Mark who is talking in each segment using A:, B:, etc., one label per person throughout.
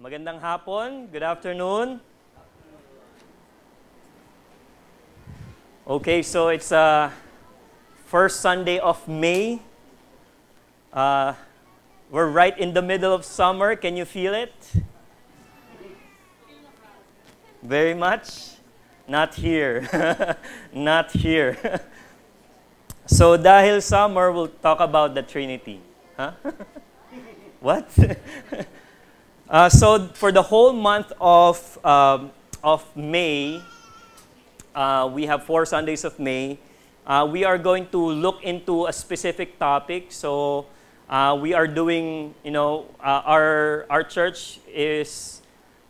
A: Magandang hapon. Good afternoon. Okay, so it's uh, first Sunday of May. Uh, we're right in the middle of summer. Can you feel it? Very much? Not here. Not here. so dahil summer, we'll talk about the Trinity. Huh? what? Uh, so for the whole month of, um, of May, uh, we have four Sundays of May. Uh, we are going to look into a specific topic. So uh, we are doing, you know, uh, our, our church is,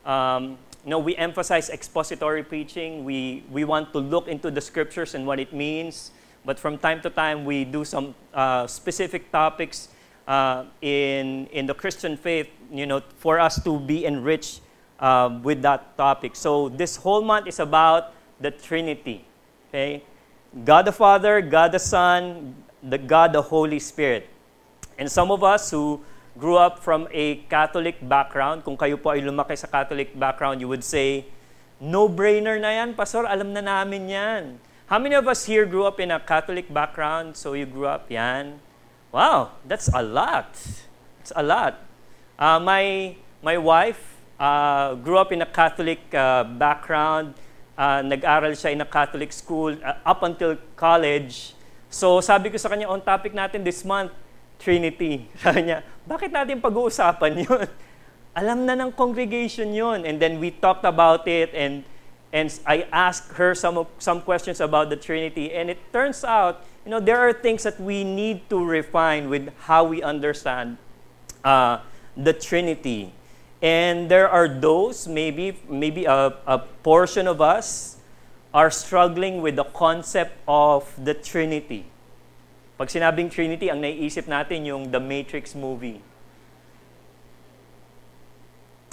A: um, you know, we emphasize expository preaching. We, we want to look into the scriptures and what it means. But from time to time, we do some uh, specific topics uh, in, in the Christian faith, you know, for us to be enriched uh, with that topic. So this whole month is about the Trinity. Okay? God the Father, God the Son, the God the Holy Spirit. And some of us who grew up from a Catholic background, kung kayo po ay lumaki sa Catholic background, you would say, no-brainer na yan, Pastor, alam na namin yan. How many of us here grew up in a Catholic background? So you grew up, yan. Wow, that's a lot. It's a lot. Uh, my, my wife uh, grew up in a Catholic uh, background. Uh, nag-aral siya in a Catholic school uh, up until college. So sabi ko sa kanya, on topic natin this month, Trinity. Sabi niya, bakit natin pag-uusapan yun? Alam na ng congregation yun. And then we talked about it and and I asked her some some questions about the Trinity. And it turns out, you know, there are things that we need to refine with how we understand uh, the Trinity. And there are those, maybe, maybe a, a portion of us are struggling with the concept of the Trinity. Pag sinabing Trinity, ang naiisip natin yung The Matrix movie.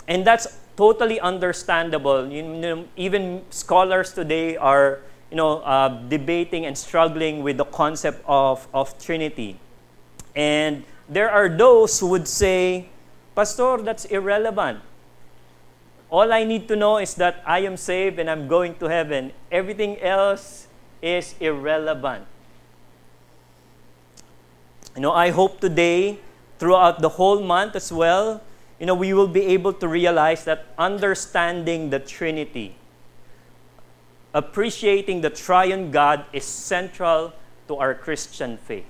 A: And that's totally understandable. You know, even scholars today are you know, uh, debating and struggling with the concept of, of Trinity. And there are those who would say, Pastor, that's irrelevant. All I need to know is that I am saved and I'm going to heaven. Everything else is irrelevant. You know, I hope today, throughout the whole month as well, you know, we will be able to realize that understanding the Trinity, appreciating the triune God is central to our Christian faith.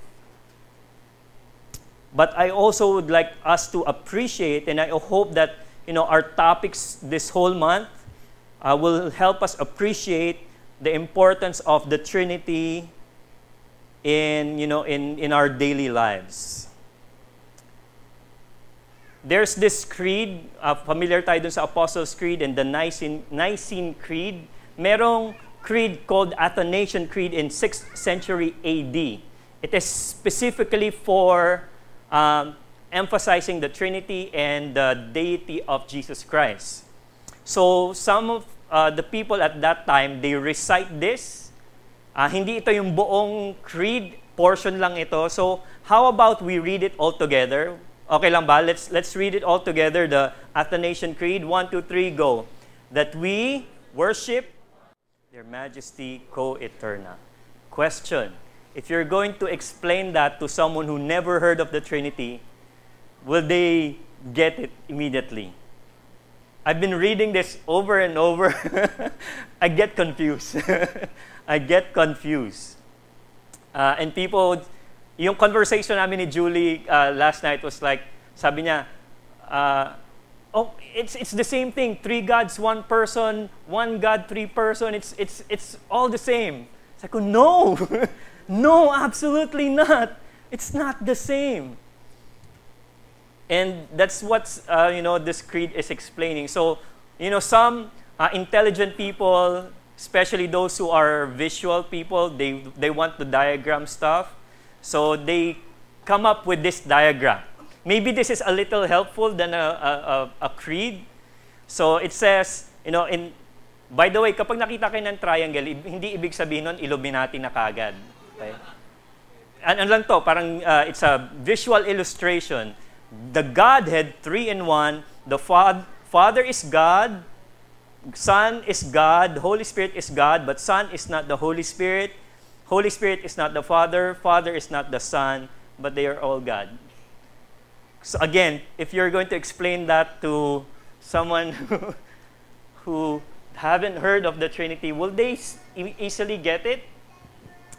A: But I also would like us to appreciate, and I hope that you know our topics this whole month uh, will help us appreciate the importance of the Trinity in you know in, in our daily lives. There's this creed, uh, familiar tayo dun sa Apostles' Creed and the Nicene, Nicene Creed. Merong creed called Athanasian Creed in 6th century AD. It is specifically for um, emphasizing the Trinity and the deity of Jesus Christ. So some of uh, the people at that time, they recite this. Uh, hindi ito yung buong creed, portion lang ito. So how about we read it all together? Okay lang ba? Let's, let's read it all together, the Athanasian Creed. One, two, three, go. That we worship their majesty co-eterna. Question. If you're going to explain that to someone who never heard of the Trinity, will they get it immediately? I've been reading this over and over. I get confused. I get confused. Uh, and people, yung conversation namin ni Julie uh, last night was like, sabi niya, uh, oh, it's, it's the same thing. Three gods, one person, one God, three person. It's, it's, it's all the same. Sabi ko, no. No, absolutely not. It's not the same. And that's what uh, you know this creed is explaining. So, you know, some uh, intelligent people, especially those who are visual people, they they want to diagram stuff. So they come up with this diagram. Maybe this is a little helpful than a, a, a, a creed. So it says, you know, in by the way, kapag nakita kayo ng triangle, hindi ibig sabihin nun Illuminati na kagad. Okay? Ano lang to, parang uh, it's a visual illustration. The Godhead, three in one, the fa- Father is God, Son is God, Holy Spirit is God, but Son is not the Holy Spirit. Holy Spirit is not the Father, Father is not the Son, but they are all God. So again, if you're going to explain that to someone who, haven't heard of the Trinity, will they easily get it?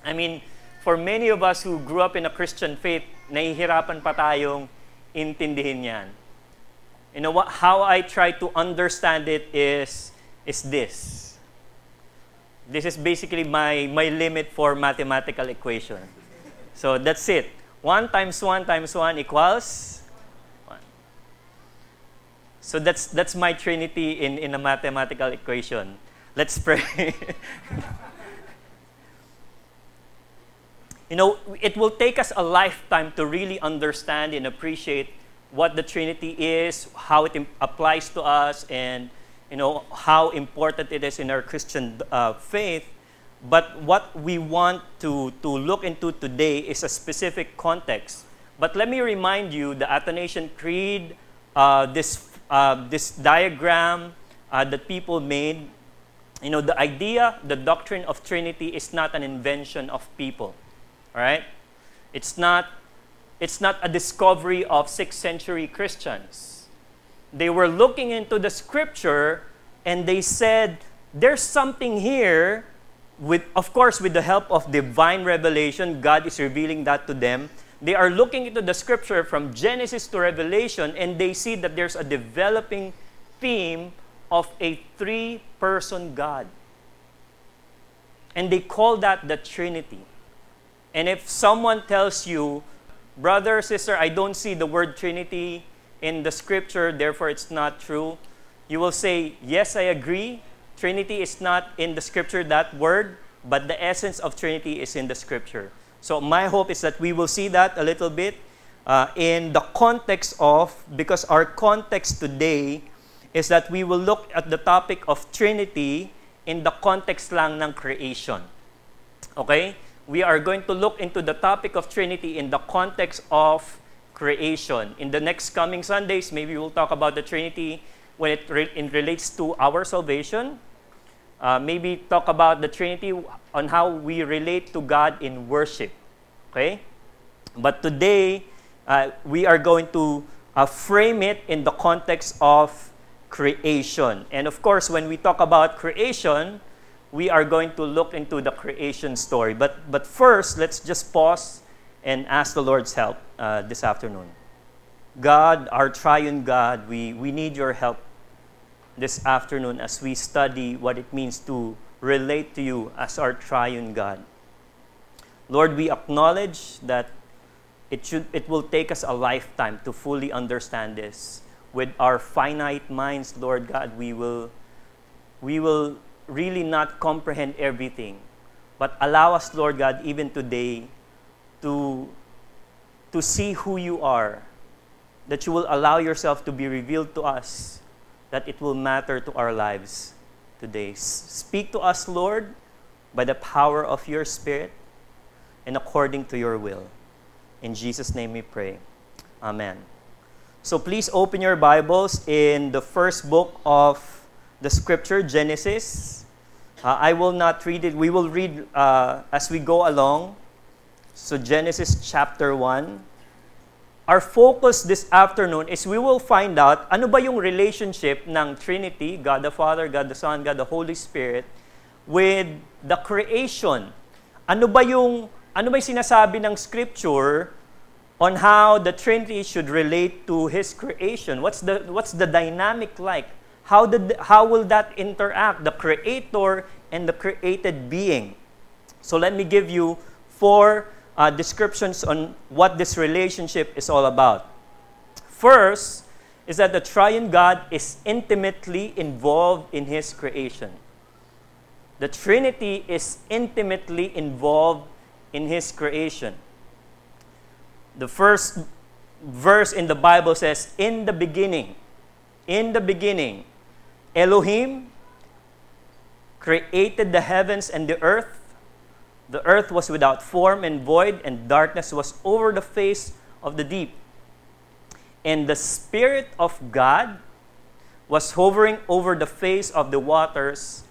A: I mean, for many of us who grew up in a Christian faith, nahihirapan pa tayong intindihin yan. You know what, how I try to understand it is, is this. This is basically my, my limit for mathematical equation. So that's it. 1 times 1 times 1 equals 1. So that's, that's my trinity in, in a mathematical equation. Let's pray. you know, it will take us a lifetime to really understand and appreciate what the Trinity is, how it applies to us, and you know how important it is in our Christian uh, faith. But what we want to, to look into today is a specific context. But let me remind you the Athanasian Creed, uh, this, uh, this diagram uh, that people made, you know, the idea, the doctrine of Trinity is not an invention of people. All right? It's not it's not a discovery of 6th century Christians. They were looking into the scripture and they said, there's something here with of course with the help of divine revelation, God is revealing that to them. They are looking into the scripture from Genesis to Revelation and they see that there's a developing theme of a three-person God. And they call that the Trinity. And if someone tells you brother, sister, I don't see the word Trinity in the scripture, therefore it's not true. You will say, Yes, I agree. Trinity is not in the scripture, that word, but the essence of Trinity is in the scripture. So, my hope is that we will see that a little bit uh, in the context of, because our context today is that we will look at the topic of Trinity in the context lang ng creation. Okay? we are going to look into the topic of Trinity in the context of creation. In the next coming Sundays, maybe we'll talk about the Trinity when it, re- it relates to our salvation. Uh, maybe talk about the Trinity on how we relate to God in worship. Okay? But today, uh, we are going to uh, frame it in the context of creation. And of course, when we talk about creation, we are going to look into the creation story. But, but first, let's just pause and ask the Lord's help uh, this afternoon. God, our triune God, we, we need your help this afternoon as we study what it means to relate to you as our triune God. Lord, we acknowledge that it, should, it will take us a lifetime to fully understand this. With our finite minds, Lord God, we will, we will really not comprehend everything. But allow us, Lord God, even today, to, to see who you are, that you will allow yourself to be revealed to us, that it will matter to our lives today. Speak to us, Lord, by the power of your Spirit and according to your will. In Jesus' name we pray. Amen. So please open your Bibles in the first book of the scripture, Genesis. Uh, I will not read it. We will read uh, as we go along. So, Genesis chapter 1. Our focus this afternoon is we will find out ano ba yung relationship ng Trinity, God the Father, God the Son, God the Holy Spirit, with the creation. Ano ba yung, ano ba yung sinasabi ng Scripture on how the Trinity should relate to His creation? What's the, what's the dynamic like? how, did, how will that interact, the creator and the created being? So let me give you four uh, descriptions on what this relationship is all about. First is that the triune God is intimately involved in his creation. The Trinity is intimately involved in his creation. The first verse in the Bible says, In the beginning, in the beginning, Elohim created the heavens and the earth. The earth was without form and void, and darkness was over the face of the deep. And the Spirit of God was hovering over the face of the waters.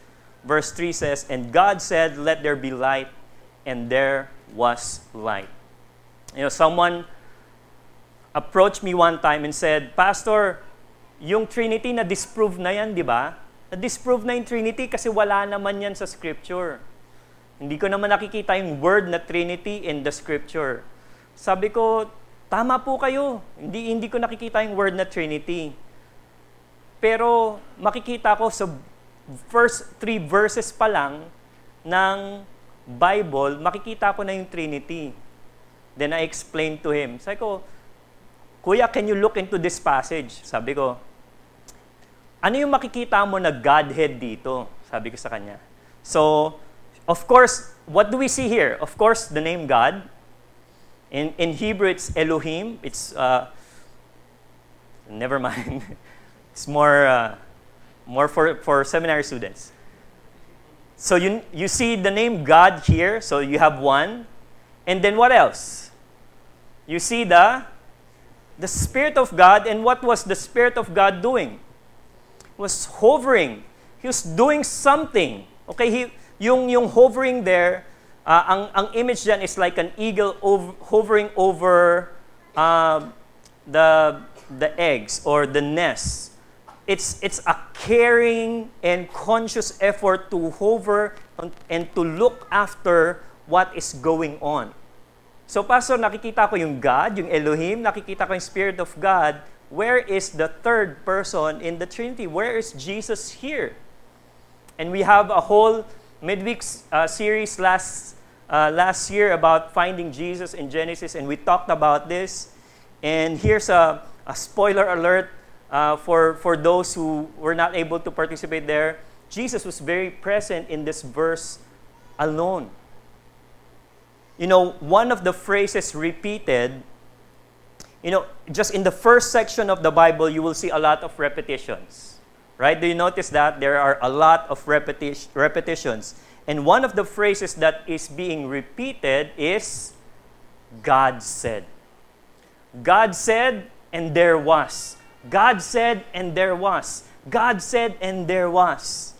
A: Verse 3 says, And God said, Let there be light, and there was light. You know, someone approached me one time and said, Pastor, yung Trinity na disprove na yan, di ba? Na-disprove na yung Trinity kasi wala naman yan sa Scripture. Hindi ko naman nakikita yung word na Trinity in the Scripture. Sabi ko, tama po kayo. Hindi, hindi ko nakikita yung word na Trinity. Pero makikita ko sa first three verses pa lang ng Bible, makikita ko na yung Trinity. Then I explained to him. Sabi ko, Kuya, can you look into this passage? Sabi ko, ano yung makikita mo na Godhead dito? Sabi ko sa kanya. So, of course, what do we see here? Of course, the name God. In, in Hebrew, it's Elohim. It's, uh, never mind. it's more, uh, more for, for seminary students. So you, you see the name God here. So you have one. And then what else? You see the, the Spirit of God. And what was the Spirit of God doing? He was hovering. He was doing something. Okay, he, yung, yung hovering there, uh, ang, ang image dyan is like an eagle over, hovering over uh, the, the eggs or the nest. It's, it's a caring and conscious effort to hover and to look after what is going on. So, Pastor, nakikita ko yung God, yung Elohim, nakikita ko yung Spirit of God, where is the third person in the Trinity? Where is Jesus here? And we have a whole midweek uh, series last, uh, last year about finding Jesus in Genesis, and we talked about this. And here's a, a spoiler alert uh, for, for those who were not able to participate there. Jesus was very present in this verse alone. You know, one of the phrases repeated you know, just in the first section of the Bible, you will see a lot of repetitions. Right? Do you notice that? There are a lot of repeti- repetitions. And one of the phrases that is being repeated is God said. God said, and there was. God said, and there was. God said, and there was.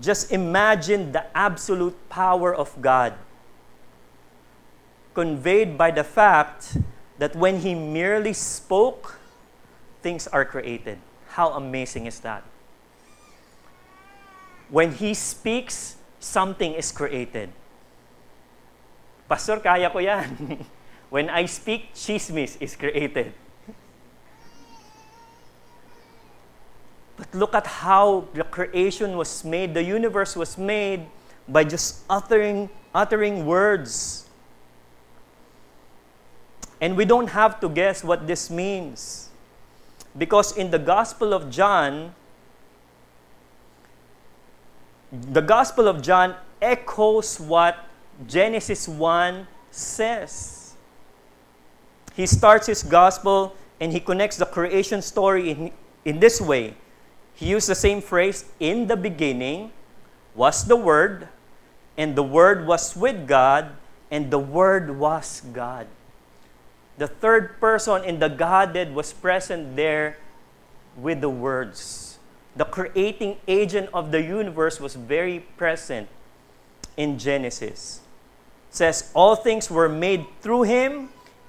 A: Just imagine the absolute power of God conveyed by the fact that when he merely spoke, things are created. How amazing is that? When he speaks, something is created. Pastor, kaya ko yan. when I speak, chismis is created. But look at how the creation was made, the universe was made by just uttering, uttering words. And we don't have to guess what this means. Because in the Gospel of John, the Gospel of John echoes what Genesis 1 says. He starts his Gospel and he connects the creation story in, in this way. He used the same phrase in the beginning was the Word, and the Word was with God, and the Word was God the third person in the Godhead was present there with the words. The creating agent of the universe was very present in Genesis. It says, All things were made through him,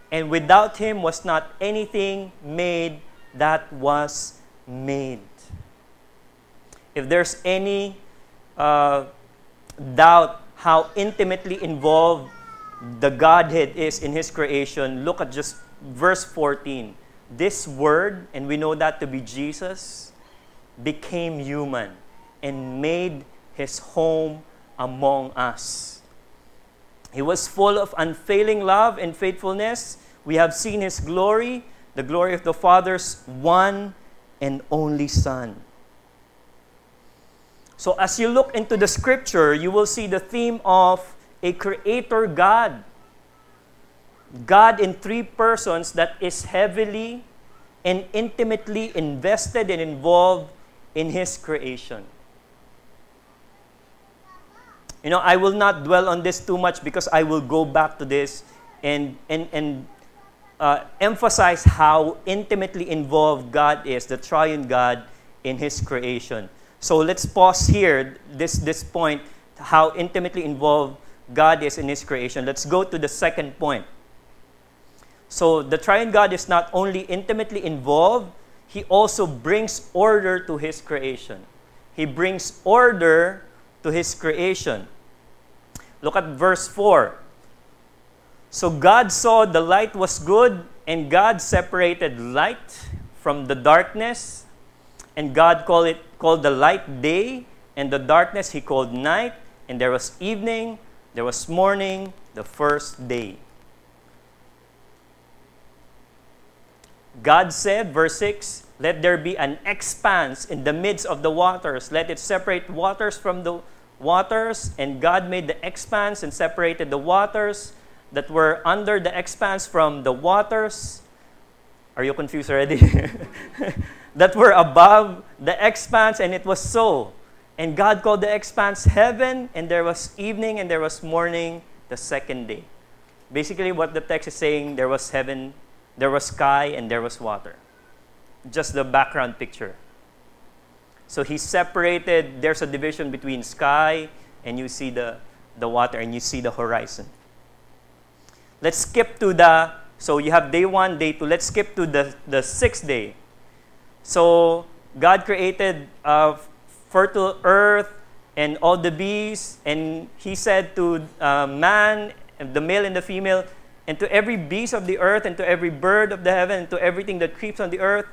A: and without him was not anything made that was made. If there's any uh, doubt how intimately involved the Godhead is in His creation, look at just verse 14. This Word, and we know that to be Jesus, became human and made His home among us. He was full of unfailing love and faithfulness. We have seen His glory, the glory of the Father's one and only Son. So, as you look into the scripture, you will see the theme of a creator God. God in three persons that is heavily and intimately invested and involved in His creation. You know, I will not dwell on this too much because I will go back to this and, and, and uh, emphasize how intimately involved God is, the triune God, in His creation. So let's pause here, this, this point, how intimately involved God is in His creation. Let's go to the second point. So the triune God is not only intimately involved, He also brings order to His creation. He brings order to His creation. Look at verse 4. So God saw the light was good, and God separated light from the darkness. And God called it called the light day, and the darkness he called night, and there was evening, there was morning, the first day. God said, verse 6, Let there be an expanse in the midst of the waters. Let it separate waters from the waters. And God made the expanse and separated the waters that were under the expanse from the waters. Are you confused already? that were above the expanse, and it was so. And God called the expanse heaven, and there was evening and there was morning the second day. Basically, what the text is saying there was heaven, there was sky, and there was water. Just the background picture. So he separated, there's a division between sky, and you see the, the water, and you see the horizon. Let's skip to the, so you have day one, day two. Let's skip to the, the sixth day. So God created a fertile earth and all the beasts, and He said to uh, man, the male and the female, and to every beast of the earth, and to every bird of the heaven, and to everything that creeps on the earth,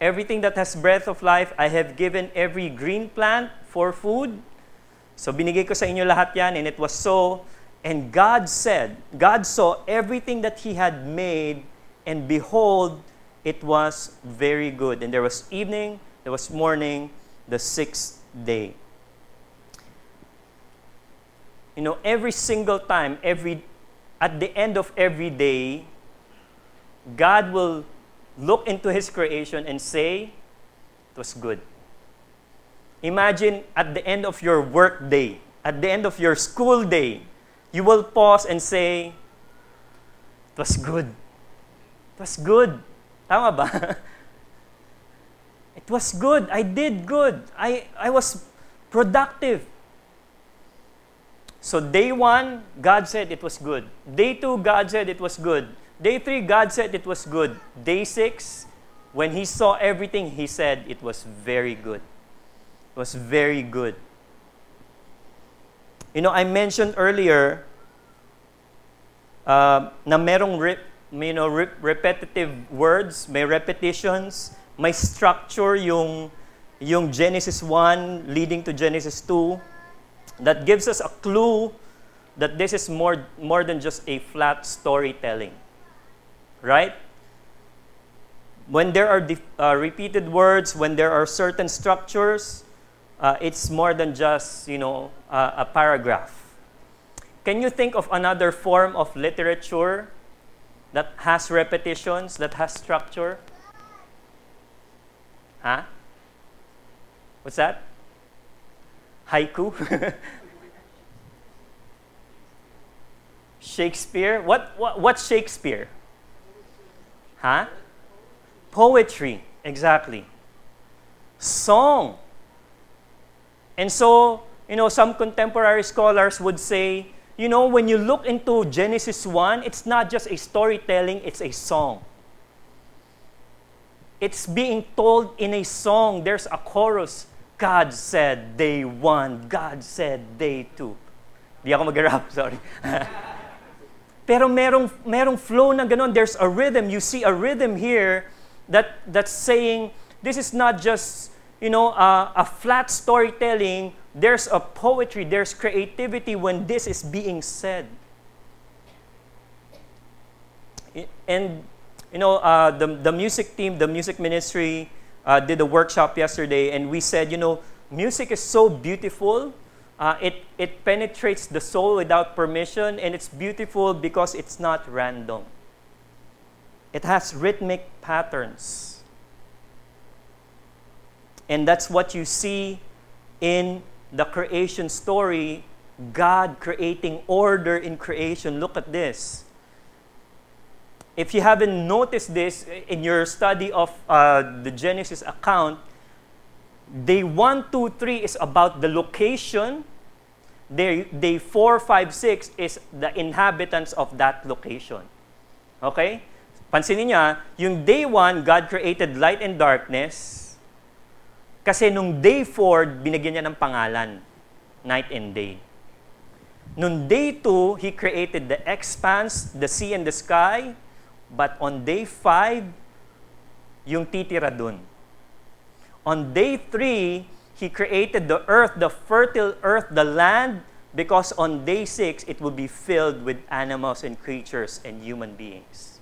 A: everything that has breath of life, I have given every green plant for food. So binigay ko sa inyo lahat yan, and it was so. And God said, God saw everything that He had made, and behold, it was very good. And there was evening, there was morning, the sixth day. You know, every single time, every at the end of every day, God will look into His creation and say, It was good. Imagine at the end of your work day, at the end of your school day, you will pause and say, It was good. It was good. Tama ba? It was good. I did good. I, I was productive. So day one, God said it was good. Day two, God said it was good. Day three, God said it was good. Day six, when he saw everything, he said it was very good. It was very good. You know, I mentioned earlier uh, na merong re, you know, re- repetitive words, may repetitions, may structure yung, yung Genesis 1 leading to Genesis 2 that gives us a clue that this is more, more than just a flat storytelling. Right? When there are uh, repeated words, when there are certain structures, uh, it's more than just, you know, uh, a paragraph. Can you think of another form of literature that has repetitions, that has structure? Huh? What's that? Haiku? Shakespeare? What, what, what's Shakespeare? Huh? Poetry, exactly. Song. And so, you know, some contemporary scholars would say, you know, when you look into Genesis 1, it's not just a storytelling, it's a song. It's being told in a song. There's a chorus. God said day one. God said day two. Di ako mag-rap, sorry. Pero merong, merong flow na ganun. There's a rhythm. You see a rhythm here that, that's saying, this is not just, you know, uh, a flat storytelling. There's a poetry. There's creativity when this is being said. And you know, uh, the, the music team, the music ministry uh, did a workshop yesterday, and we said, you know, music is so beautiful. Uh, it, it penetrates the soul without permission, and it's beautiful because it's not random. It has rhythmic patterns. And that's what you see in the creation story God creating order in creation. Look at this if you haven't noticed this in your study of uh, the Genesis account, day 1, 2, 3 is about the location. Day, day 4, 5, 6 is the inhabitants of that location. Okay? Pansinin niya, yung day 1, God created light and darkness. Kasi nung day 4, binigyan niya ng pangalan, night and day. Nung day 2, He created the expanse, the sea and the sky. But on day 5, yung titira dun. On day 3, He created the earth, the fertile earth, the land, because on day 6, it will be filled with animals and creatures and human beings.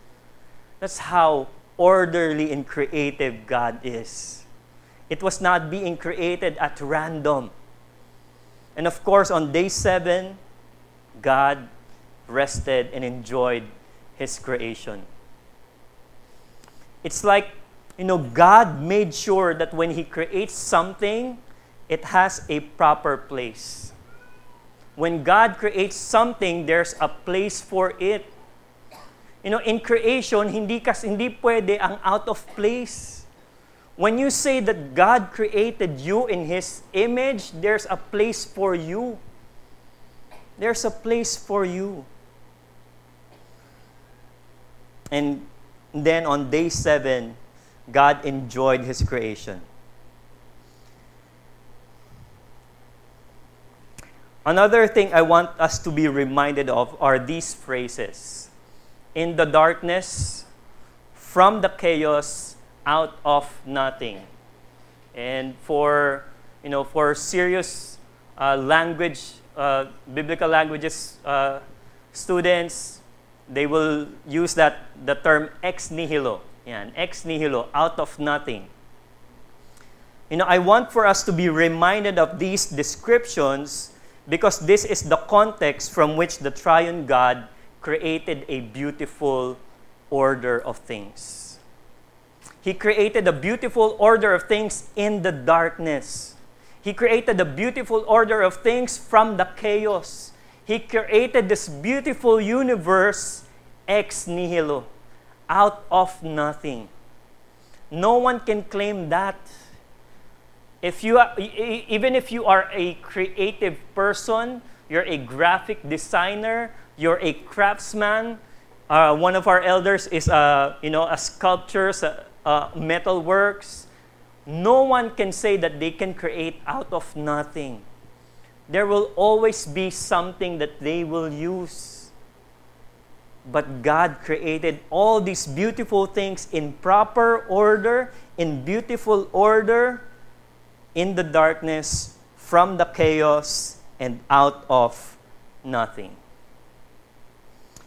A: That's how orderly and creative God is. It was not being created at random. And of course, on day 7, God rested and enjoyed His creation. It's like, you know, God made sure that when He creates something, it has a proper place. When God creates something, there's a place for it. You know, in creation, hindi, kas, hindi pwede ang out of place. When you say that God created you in His image, there's a place for you. There's a place for you. And then on day seven, God enjoyed His creation. Another thing I want us to be reminded of are these phrases In the darkness, from the chaos, out of nothing. And for, you know, for serious uh, language uh, biblical languages uh, students, they will use that the term ex nihilo. Yan, ex nihilo, out of nothing. You know, I want for us to be reminded of these descriptions because this is the context from which the triune God created a beautiful order of things. He created a beautiful order of things in the darkness. He created a beautiful order of things from the chaos. He created this beautiful universe ex nihilo, out of nothing. No one can claim that. If you are, even if you are a creative person, you're a graphic designer, you're a craftsman. Uh, one of our elders is a you know a sculptor, a, uh, a uh, metal works. No one can say that they can create out of nothing. There will always be something that they will use. But God created all these beautiful things in proper order, in beautiful order, in the darkness, from the chaos, and out of nothing.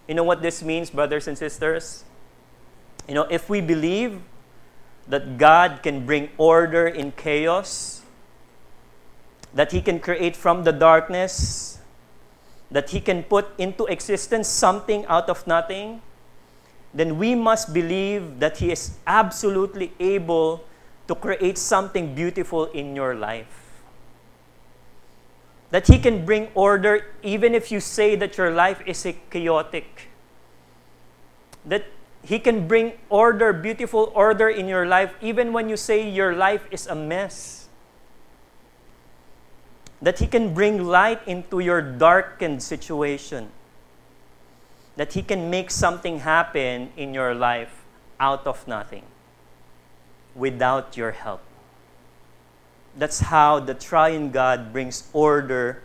A: You know what this means, brothers and sisters? You know, if we believe that God can bring order in chaos, that He can create from the darkness, that He can put into existence something out of nothing, then we must believe that He is absolutely able to create something beautiful in your life. That He can bring order even if you say that your life is chaotic. That he can bring order, beautiful order in your life, even when you say your life is a mess. That He can bring light into your darkened situation. That He can make something happen in your life out of nothing, without your help. That's how the triune God brings order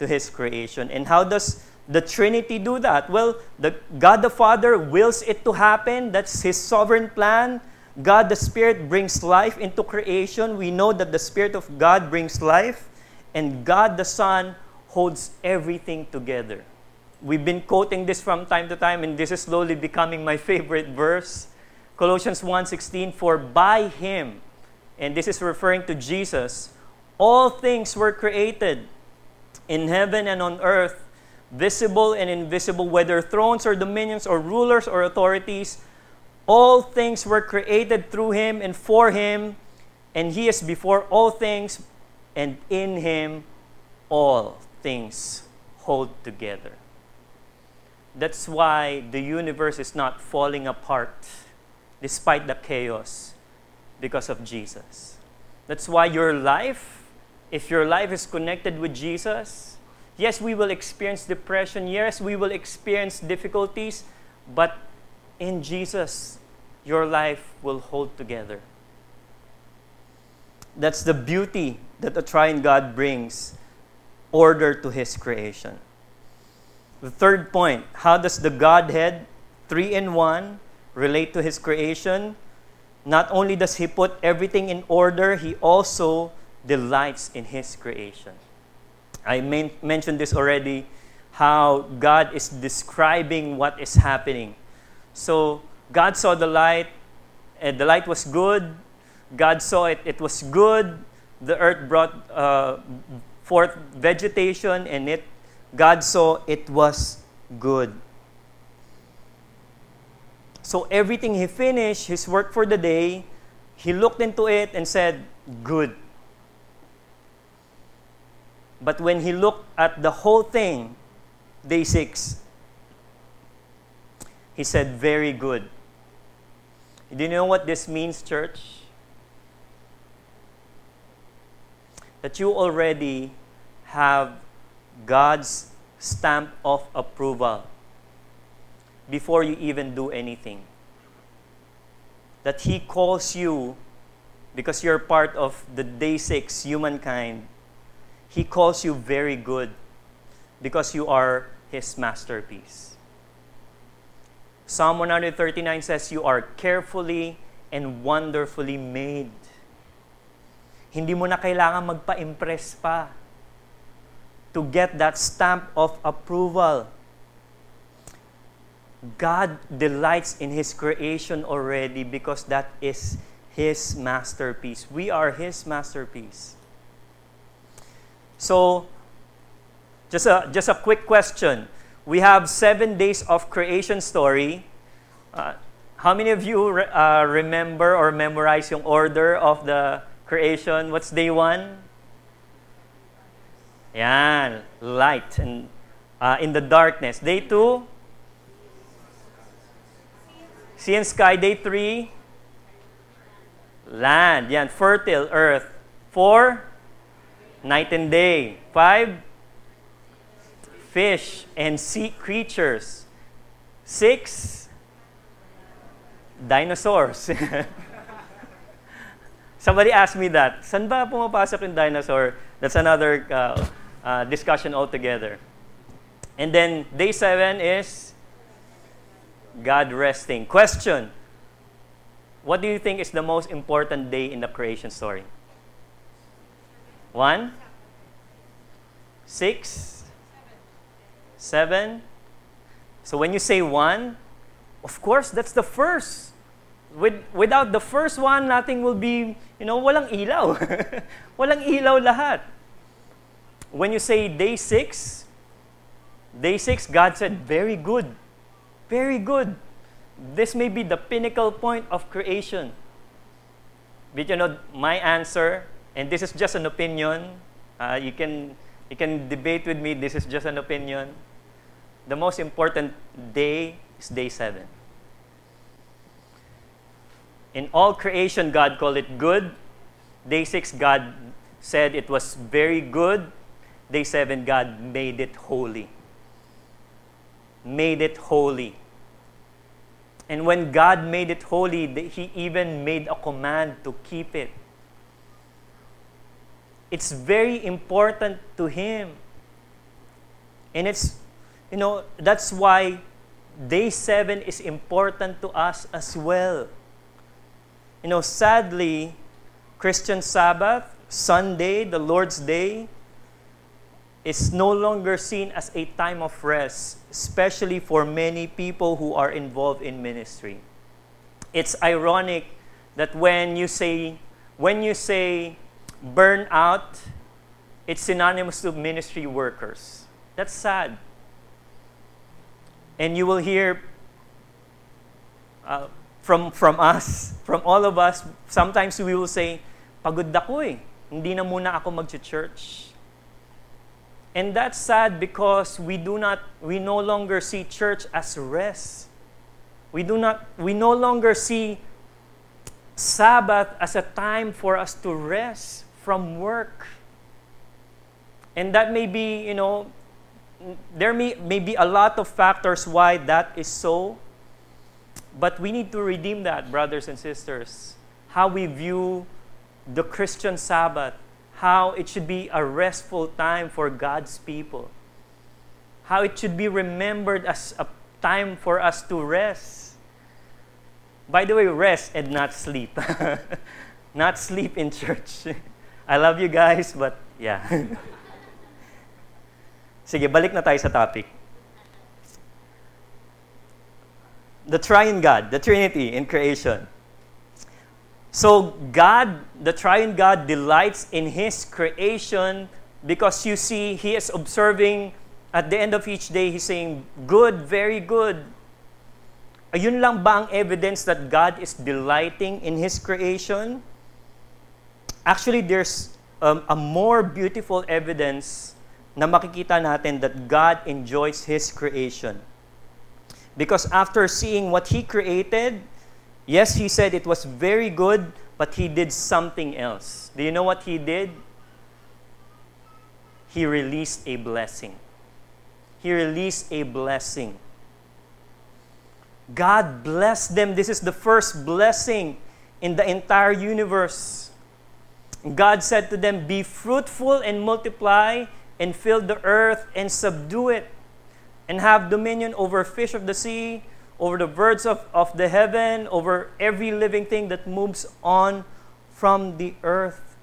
A: to His creation. And how does the Trinity do that? Well, the God the Father wills it to happen. That's his sovereign plan. God the Spirit brings life into creation. We know that the Spirit of God brings life, and God the Son holds everything together. We've been quoting this from time to time, and this is slowly becoming my favorite verse. Colossians 1:16, for by him, and this is referring to Jesus, all things were created in heaven and on earth visible and invisible, whether thrones or dominions or rulers or authorities. All things were created through him and for him, and he is before all things, and in him all things hold together. That's why the universe is not falling apart despite the chaos because of Jesus. That's why your life, if your life is connected with Jesus, yes, we will experience depression, yes, we will experience difficulties, but in Jesus, your life will hold together. That's the beauty that the triune God brings order to his creation. The third point how does the Godhead, three in one, relate to his creation? Not only does he put everything in order, he also delights in his creation. I men- mentioned this already how God is describing what is happening. So, God saw the light, and the light was good. God saw it, it was good. The earth brought uh, forth vegetation, and it God saw it was good. So everything he finished, his work for the day, he looked into it and said, Good. But when he looked at the whole thing, day six, he said, Very good. Do you know what this means, church? That you already have God's stamp of approval before you even do anything. That He calls you because you're part of the day six humankind. He calls you very good because you are His masterpiece. Psalm 139 says, You are carefully and wonderfully made. Hindi mo na kailangan magpa-impress pa to get that stamp of approval. God delights in His creation already because that is His masterpiece. We are His masterpiece. So, just a, just a quick question. We have seven days of creation story. Uh, how many of you re- uh, remember or memorize yung order of the creation? What's day one? Yan, light and uh, in the darkness. Day 2, sea and sky. Day 3, land. Yan, fertile earth. 4, night and day. 5, fish and sea creatures. 6, dinosaurs. Somebody asked me that. San ba pumapasok yung dinosaur? That's another uh, uh, discussion altogether. And then day seven is God resting. Question What do you think is the most important day in the creation story? One? Six? Seven? So when you say one, of course, that's the first. With, without the first one, nothing will be, you know, walang ilaw. walang ilaw lahat. When you say day six, day six, God said, very good. Very good. This may be the pinnacle point of creation. But you know, my answer, and this is just an opinion, uh, you, can, you can debate with me, this is just an opinion. The most important day is day seven. In all creation, God called it good. Day six, God said it was very good. Day seven, God made it holy. Made it holy. And when God made it holy, He even made a command to keep it. It's very important to Him. And it's, you know, that's why day seven is important to us as well. You know, sadly, Christian Sabbath, Sunday, the Lord's Day, is no longer seen as a time of rest, especially for many people who are involved in ministry. It's ironic that when you say when you say burn out, it's synonymous to ministry workers. That's sad. And you will hear uh, from, from us, from all of us, sometimes we will say, pagod ako eh. Hindi na muna ako mag-church. And that's sad because we do not we no longer see church as rest. We do not we no longer see Sabbath as a time for us to rest from work. And that may be, you know, there may, may be a lot of factors why that is so. But we need to redeem that, brothers and sisters. How we view the Christian Sabbath, how it should be a restful time for God's people, how it should be remembered as a time for us to rest. By the way, rest and not sleep. not sleep in church. I love you guys, but yeah. Sige, balik na tayo sa topic. The triune God, the Trinity in creation. So, God, the triune God, delights in His creation because you see, He is observing at the end of each day, He's saying, Good, very good. Ayun lang ba ang evidence that God is delighting in His creation? Actually, there's um, a more beautiful evidence na makikita natin that God enjoys His creation. Because after seeing what He created, yes, He said it was very good, but He did something else. Do you know what He did? He released a blessing. He released a blessing. God blessed them. This is the first blessing in the entire universe. God said to them, Be fruitful and multiply and fill the earth and subdue it, and have dominion over fish of the sea, over the birds of, of the heaven, over every living thing that moves on from the earth.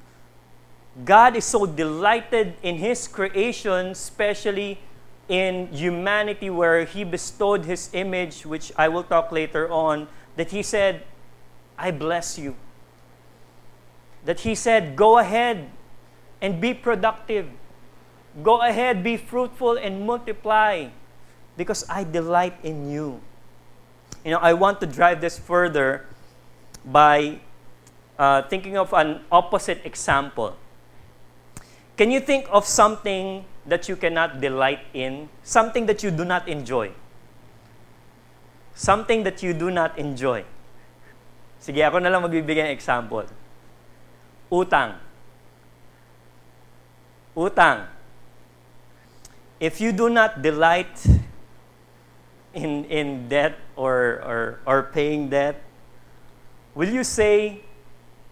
A: God is so delighted in His creation, especially in humanity, where He bestowed His image, which I will talk later on, that He said, I bless you. That He said, Go ahead and be productive Go ahead, be fruitful, and multiply because I delight in you. You know, I want to drive this further by uh, thinking of an opposite example. Can you think of something that you cannot delight in? Something that you do not enjoy? Something that you do not enjoy. Sige, ako na lang magbibigay ng example. Utang. Utang if you do not delight in, in debt or, or, or paying debt, will you say,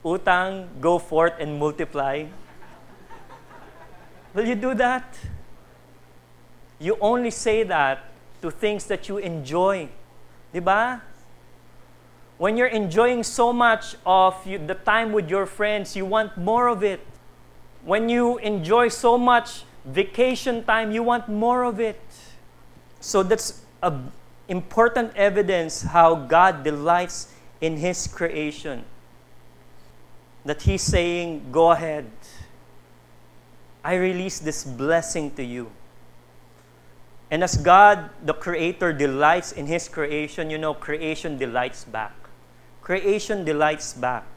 A: utang, go forth and multiply? will you do that? You only say that to things that you enjoy. Diba? When you're enjoying so much of you, the time with your friends, you want more of it. When you enjoy so much vacation time, you want more of it. So that's important evidence how God delights in his creation. That he's saying, "Go ahead. I release this blessing to you." And as God, the creator delights in his creation, you know, creation delights back. Creation delights back.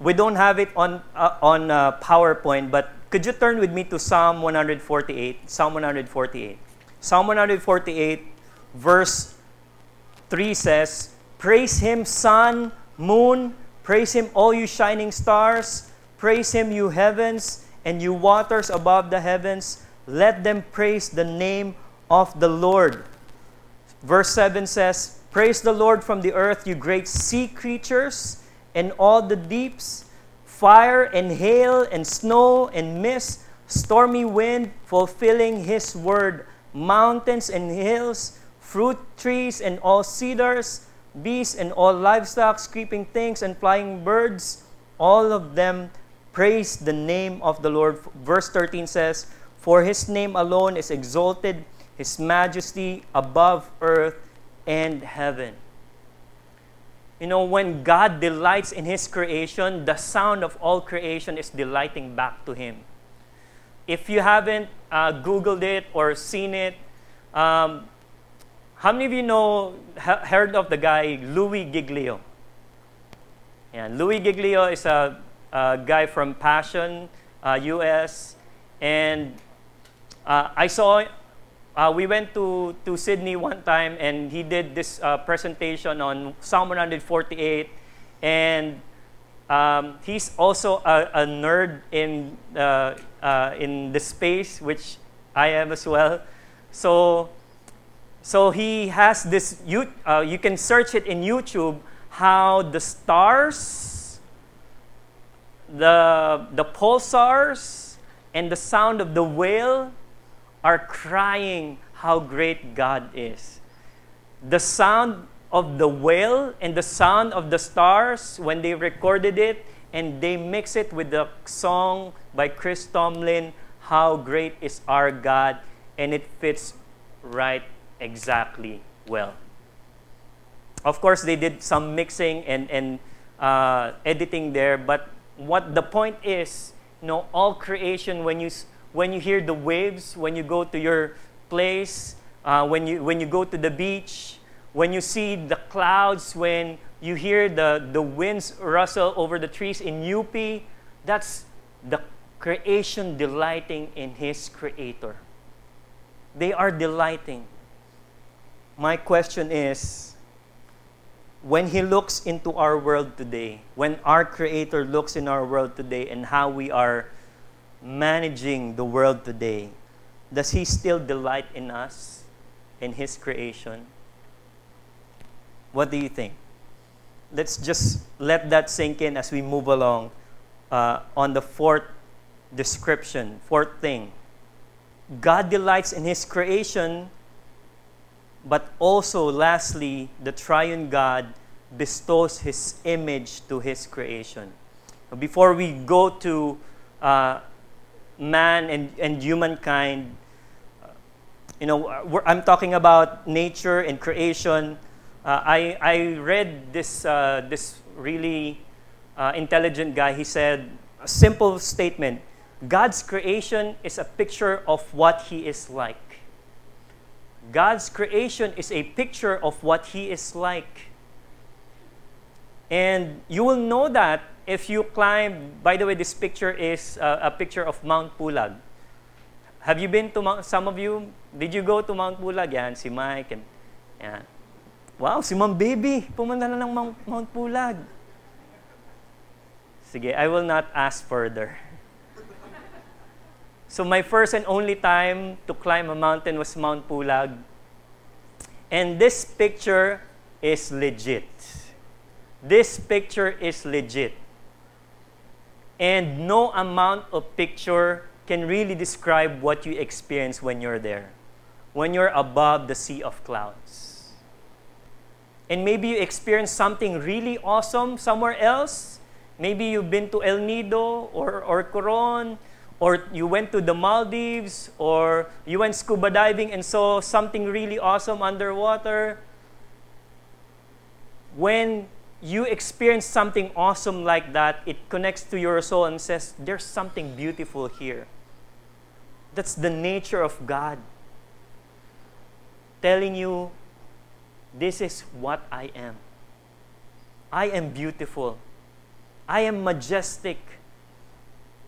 A: We don't have it on uh, on uh, PowerPoint, but could you turn with me to Psalm 148? Psalm 148. Psalm 148, verse 3 says, Praise him, sun, moon, praise him, all you shining stars, praise him, you heavens, and you waters above the heavens. Let them praise the name of the Lord. Verse 7 says, Praise the Lord from the earth, you great sea creatures, and all the deeps fire and hail and snow and mist, stormy wind, fulfilling his word, mountains and hills, fruit trees and all cedars, beasts and all livestock, creeping things and flying birds, all of them praise the name of the Lord. Verse 13 says, For his name alone is exalted, his majesty above earth and heaven. You know, when God delights in His creation, the sound of all creation is delighting back to Him. If you haven't uh, Googled it or seen it, um, how many of you know, ha- heard of the guy Louie Giglio? Yeah, Louie Giglio is a, a guy from Passion, uh, U.S., And uh, I saw, uh, we went to, to Sydney one time and he did this uh, presentation on Psalm 148. And um, he's also a, a nerd in, uh, in the space, which I am as well. So, so he has this, you, uh, you can search it in YouTube, how the stars, the, the pulsars, and the sound of the whale are crying how great God is. The sound of the whale and the sound of the stars when they recorded it and they mix it with the song by Chris Tomlin, How Great is Our God, and it fits right exactly well. Of course, they did some mixing and, and uh, editing there, but what the point is, you know, all creation, when you, when you hear the waves, when you go to your place, uh, when, you, when you go to the beach, when you see the clouds, when you hear the, the winds rustle over the trees in UP, that's the creation delighting in His Creator. They are delighting. My question is when He looks into our world today, when our Creator looks in our world today and how we are managing the world today, does He still delight in us, in His creation? What do you think? Let's just let that sink in as we move along uh, on the fourth description, fourth thing. God delights in His creation, but also, lastly, the triune God bestows His image to His creation. Before we go to uh, man and, and humankind, you know, I'm talking about nature and creation uh, I, I read this, uh, this really uh, intelligent guy. He said, a simple statement God's creation is a picture of what He is like. God's creation is a picture of what He is like. And you will know that if you climb, by the way, this picture is uh, a picture of Mount Pulag. Have you been to Mount, some of you, did you go to Mount Pulag? Yan, Mike and yan. Wow, si Ma'am Baby, pumunta na ng Mount, Pulag. Sige, I will not ask further. So my first and only time to climb a mountain was Mount Pulag. And this picture is legit. This picture is legit. And no amount of picture can really describe what you experience when you're there, when you're above the sea of clouds and maybe you experienced something really awesome somewhere else. Maybe you've been to El Nido or, or Coron, or you went to the Maldives, or you went scuba diving and saw something really awesome underwater. When you experience something awesome like that, it connects to your soul and says, There's something beautiful here. That's the nature of God. Telling you this is what I am. I am beautiful. I am majestic.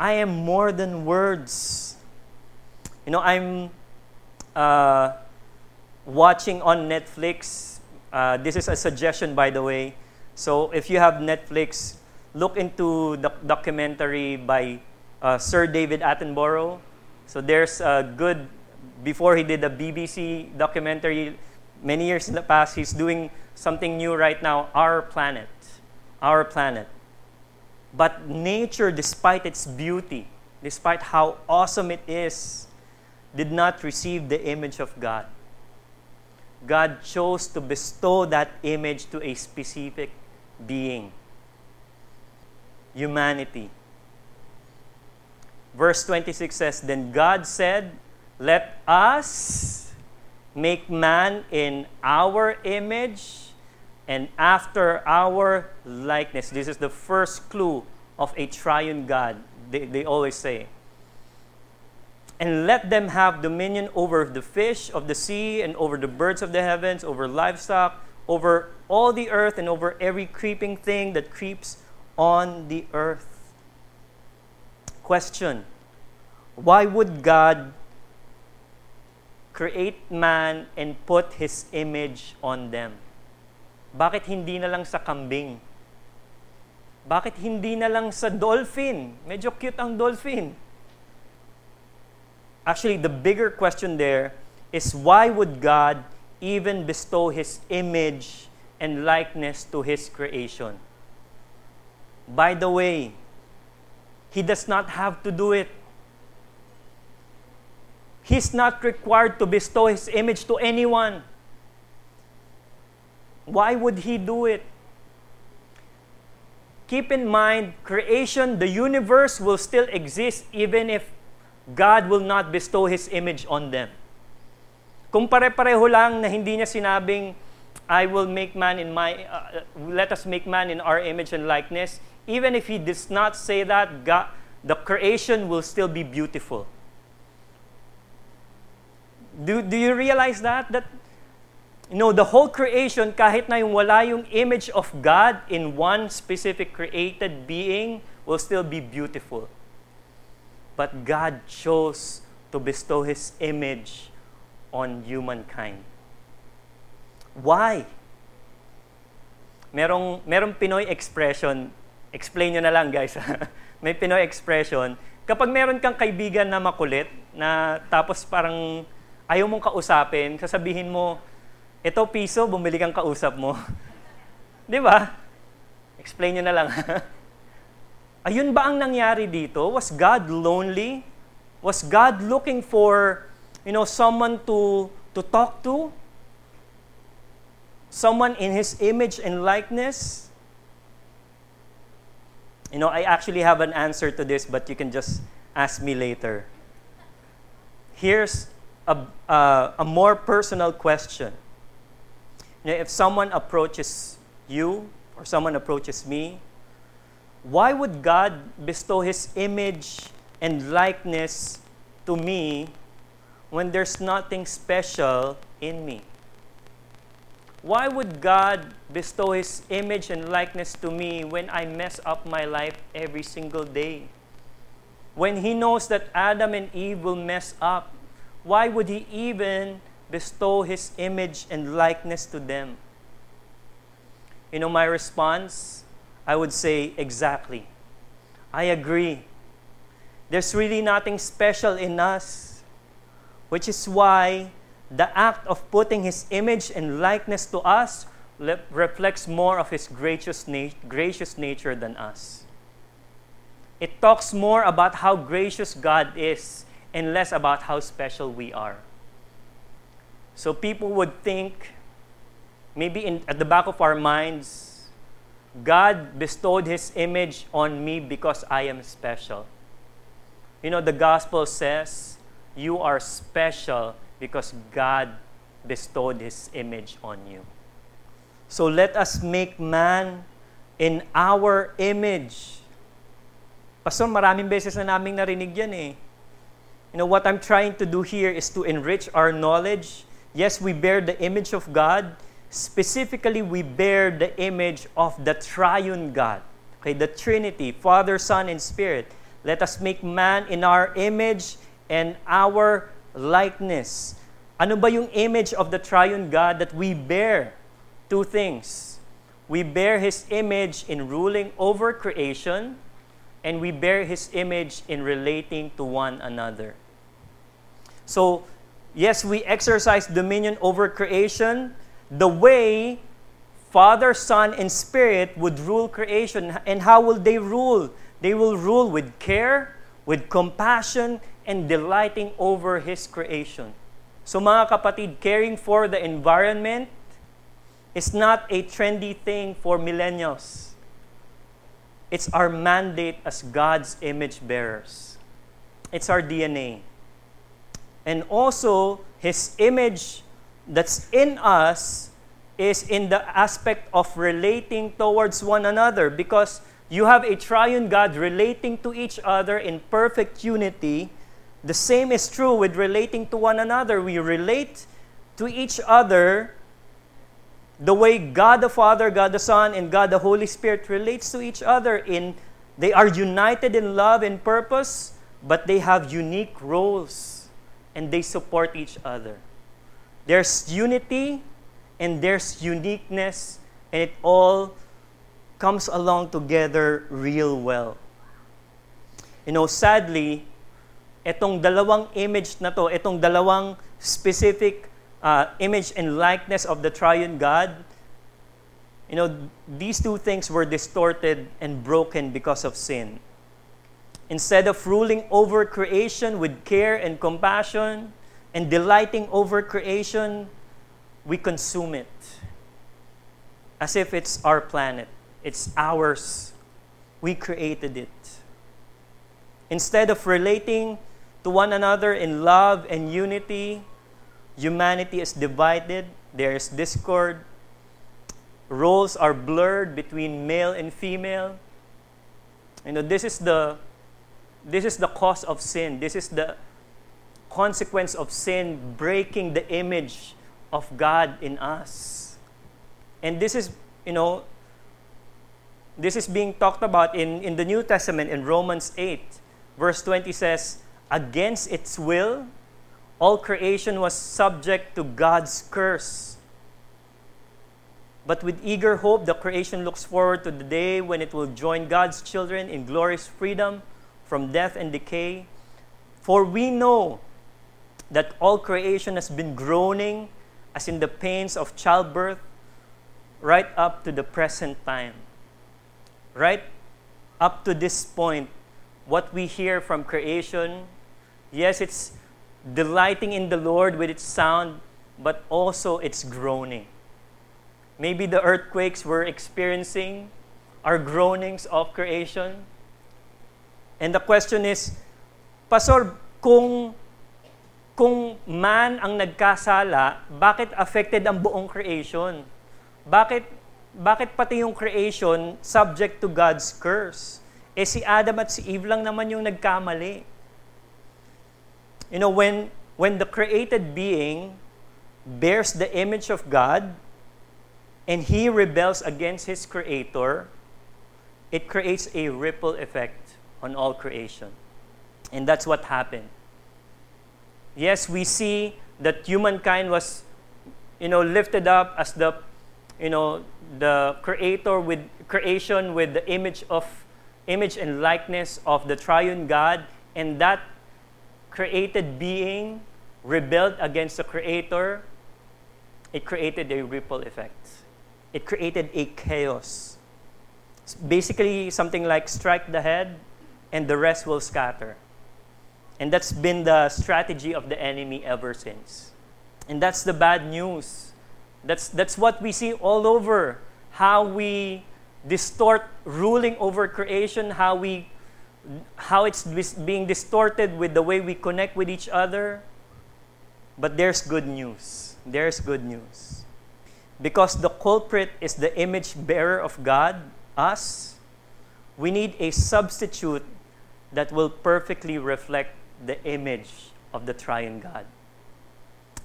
A: I am more than words. You know, I'm uh, watching on Netflix. Uh, this is a suggestion, by the way. So if you have Netflix, look into the documentary by uh, Sir David Attenborough. So there's a good, before he did the BBC documentary, many years in the past, he's doing something new right now our planet. Our planet. But nature, despite its beauty, despite how awesome it is, did not receive the image of God. God chose to bestow that image to a specific being humanity. Verse 26 says, Then God said, Let us make man in our image and after our likeness. This is the first clue of a triune God, they, they always say. And let them have dominion over the fish of the sea and over the birds of the heavens, over livestock, over all the earth, and over every creeping thing that creeps on the earth. Question Why would God create man and put His image on them? Bakit hindi na lang sa kambing? Bakit hindi na lang sa dolphin? Medyo cute ang dolphin. Actually, the bigger question there is why would God even bestow His image and likeness to His creation? By the way, He does not have to do it. He's not required to bestow His image to anyone. Why would He do it? Keep in mind, creation, the universe will still exist even if God will not bestow His image on them. Kung pare-pareho lang na hindi niya sinabing, I will make man in my, uh, let us make man in our image and likeness, even if He does not say that, God, the creation will still be beautiful. Do, do you realize that? That, you know, the whole creation, kahit na yung wala yung image of God in one specific created being, will still be beautiful. But God chose to bestow His image on humankind. Why? Merong, merong Pinoy expression, explain nyo na lang guys. May Pinoy expression, kapag meron kang kaibigan na makulit, na tapos parang ayaw mong kausapin, sasabihin mo, ito piso, bumili kang kausap mo. Di ba? Explain nyo na lang. Ayun ba ang nangyari dito? Was God lonely? Was God looking for, you know, someone to to talk to? Someone in his image and likeness? You know, I actually have an answer to this, but you can just ask me later. Here's a, a more personal question. You know, if someone approaches you or someone approaches me, why would God bestow His image and likeness to me when there's nothing special in me? Why would God bestow His image and likeness to me when I mess up my life every single day? When He knows that Adam and Eve will mess up why would he even bestow his image and likeness to them? You know, my response, I would say exactly. I agree. There's really nothing special in us, which is why the act of putting his image and likeness to us reflects more of his gracious, gracious nature than us. It talks more about how gracious God is and less about how special we are. So people would think, maybe in, at the back of our minds, God bestowed His image on me because I am special. You know, the gospel says, you are special because God bestowed His image on you. So let us make man in our image. Pastor, maraming beses na naming narinig yan eh. You know, what I'm trying to do here is to enrich our knowledge. Yes, we bear the image of God. Specifically, we bear the image of the triune God. Okay, the Trinity, Father, Son, and Spirit. Let us make man in our image and our likeness. Ano ba yung image of the triune God that we bear? Two things. We bear His image in ruling over creation, and we bear His image in relating to one another. So, yes, we exercise dominion over creation the way Father, Son, and Spirit would rule creation. And how will they rule? They will rule with care, with compassion, and delighting over His creation. So mga kapatid, caring for the environment is not a trendy thing for millennials. It's our mandate as God's image bearers. It's our DNA and also his image that's in us is in the aspect of relating towards one another because you have a triune God relating to each other in perfect unity. The same is true with relating to one another. We relate to each other the way God the Father, God the Son, and God the Holy Spirit relates to each other in they are united in love and purpose but they have unique roles and they support each other. There's unity and there's uniqueness, and it all comes along together real well. You know, sadly, itong dalawang image na to, itong dalawang specific uh, image and likeness of the triune God, you know, these two things were distorted and broken because of sin. Instead of ruling over creation with care and compassion and delighting over creation, we consume it as if it's our planet, it's ours. We created it. Instead of relating to one another in love and unity, humanity is divided, there is discord, roles are blurred between male and female. You know, this is the this is the cause of sin. This is the consequence of sin breaking the image of God in us. And this is, you know, this is being talked about in, in the New Testament in Romans 8. Verse 20 says, Against its will, all creation was subject to God's curse. But with eager hope, the creation looks forward to the day when it will join God's children in glorious freedom from death and decay. For we know that all creation has been groaning as in the pains of childbirth right up to the present time. Right up to this point, what we hear from creation, yes, it's delighting in the Lord with its sound, but also its groaning. Maybe the earthquakes we're experiencing are groanings of creation. And the question is, Pastor, kung kung man ang nagkasala, bakit affected ang buong creation? Bakit bakit pati yung creation subject to God's curse? Eh si Adam at si Eve lang naman yung nagkamali. You know, when when the created being bears the image of God and he rebels against his creator, it creates a ripple effect on all creation. And that's what happened. Yes, we see that humankind was, you know, lifted up as the, you know, the creator with creation with the image of image and likeness of the triune God, and that created being rebelled against the creator, it created a ripple effect. It created a chaos. It's basically something like strike the head, and the rest will scatter. And that's been the strategy of the enemy ever since. And that's the bad news. That's, that's what we see all over. How we distort ruling over creation, how, we, how it's being distorted with the way we connect with each other. But there's good news. There's good news. Because the culprit is the image bearer of God, us, we need a substitute that will perfectly reflect the image of the triune God.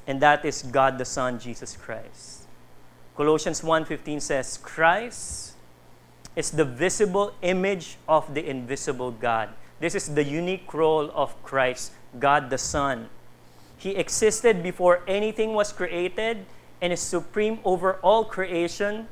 A: And that is God the Son, Jesus Christ. Colossians 1:15 says, Christ is the visible image of the invisible God. This is the unique role of Christ, God the Son. He existed before anything was created and is supreme over all creation.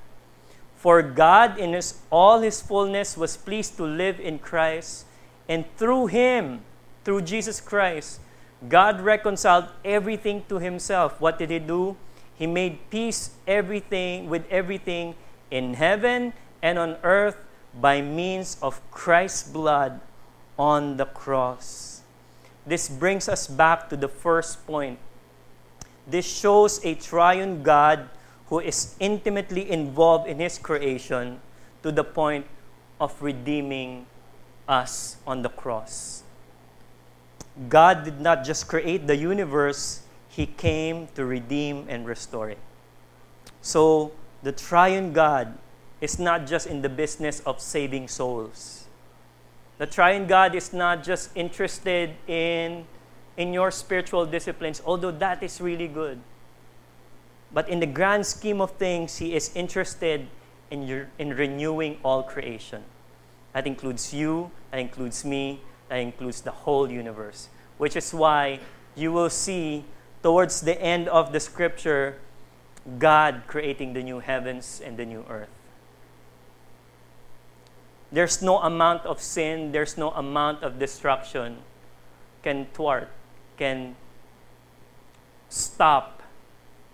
A: For God, in his, all his fullness, was pleased to live in Christ and through him, through Jesus Christ, God reconciled everything to himself. What did he do? He made peace everything with everything in heaven and on earth by means of Christ's blood on the cross. This brings us back to the first point. This shows a triune God who is intimately involved in his creation to the point of redeeming us on the cross. God did not just create the universe, He came to redeem and restore it. So, the triune God is not just in the business of saving souls. The triune God is not just interested in, in your spiritual disciplines, although that is really good. But in the grand scheme of things, He is interested in, your, in renewing all creation. That includes you, that includes me, that includes the whole universe, which is why you will see towards the end of the scripture God creating the new heavens and the new earth. There's no amount of sin, there's no amount of destruction can thwart, can stop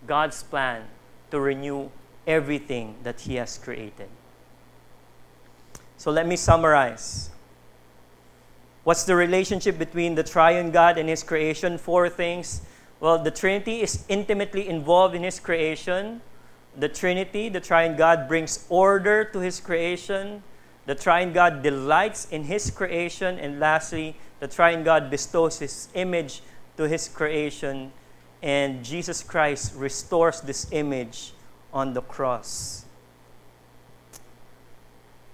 A: God's plan to renew everything that He has created. So let me summarize. What's the relationship between the triune God and His creation? Four things. Well, the Trinity is intimately involved in His creation. The Trinity, the triune God, brings order to His creation. The triune God delights in His creation. And lastly, the triune God bestows His image to His creation. And Jesus Christ restores this image on the cross.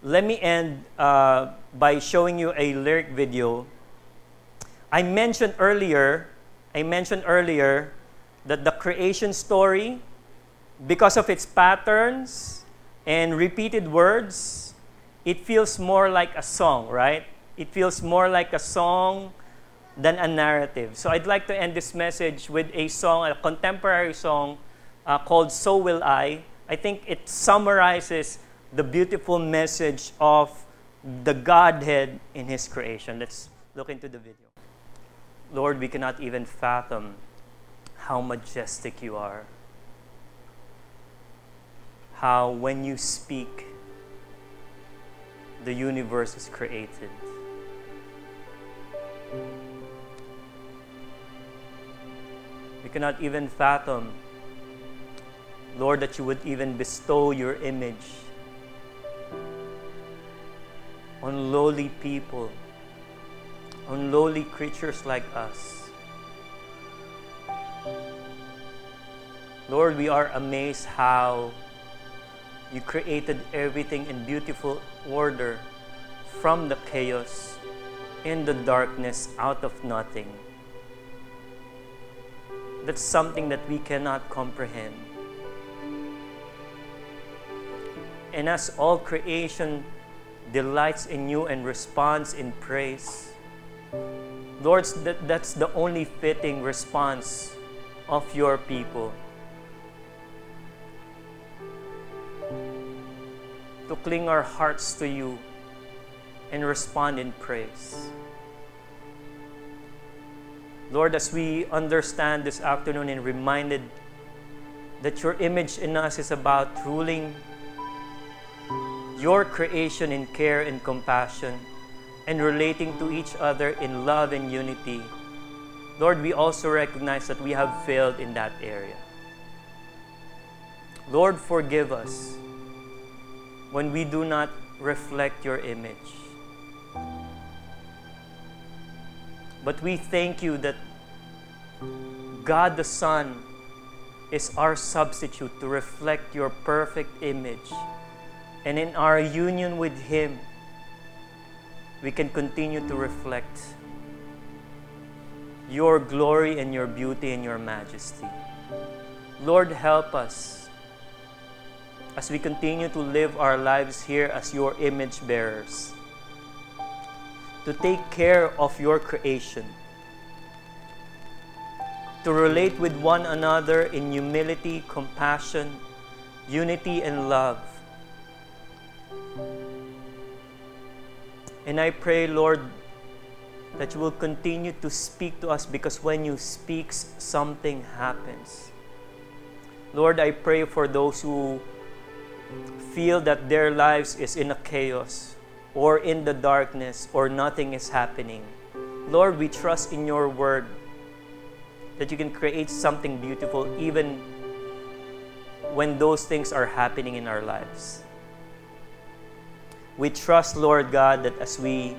A: Let me end uh, by showing you a lyric video. I mentioned earlier, I mentioned earlier that the creation story, because of its patterns and repeated words, it feels more like a song, right? It feels more like a song than a narrative. So I'd like to end this message with a song, a contemporary song uh, called So Will I. I think it summarizes the beautiful message of the Godhead in His creation. Let's look into the video. Lord, we cannot even fathom how majestic you are. How, when you speak, the universe is created. We cannot even fathom Lord, that you would even bestow your image on lowly people, on lowly creatures like us. Lord, we are amazed how you created everything in beautiful order from the chaos, in the darkness, out of nothing. That's something that we cannot comprehend. And as all creation delights in you and responds in praise, Lord, that, that's the only fitting response of your people. To cling our hearts to you and respond in praise. Lord, as we understand this afternoon and reminded that your image in us is about ruling your creation in care and compassion, and relating to each other in love and unity. Lord, we also recognize that we have failed in that area. Lord, forgive us when we do not reflect your image. But we thank you that God the Son is our substitute to reflect your perfect image and in our union with Him, we can continue to reflect your glory and your beauty and your majesty. Lord, help us as we continue to live our lives here as your image bearers, to take care of your creation, to relate with one another in humility, compassion, unity, and love And I pray, Lord, that you will continue to speak to us because when you speak, something happens. Lord, I pray for those who feel that their lives is in a chaos or in the darkness or nothing is happening. Lord, we trust in your word that you can create something beautiful even when those things are happening in our lives. We trust, Lord God, that as we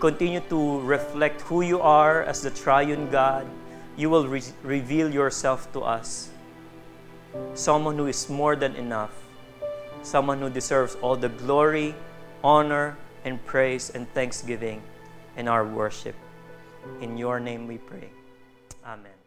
A: continue to reflect who you are as the triune God, you will re- reveal yourself to us. Someone who is more than enough, someone who deserves all the glory, honor, and praise and thanksgiving in our worship. In your name we pray. Amen.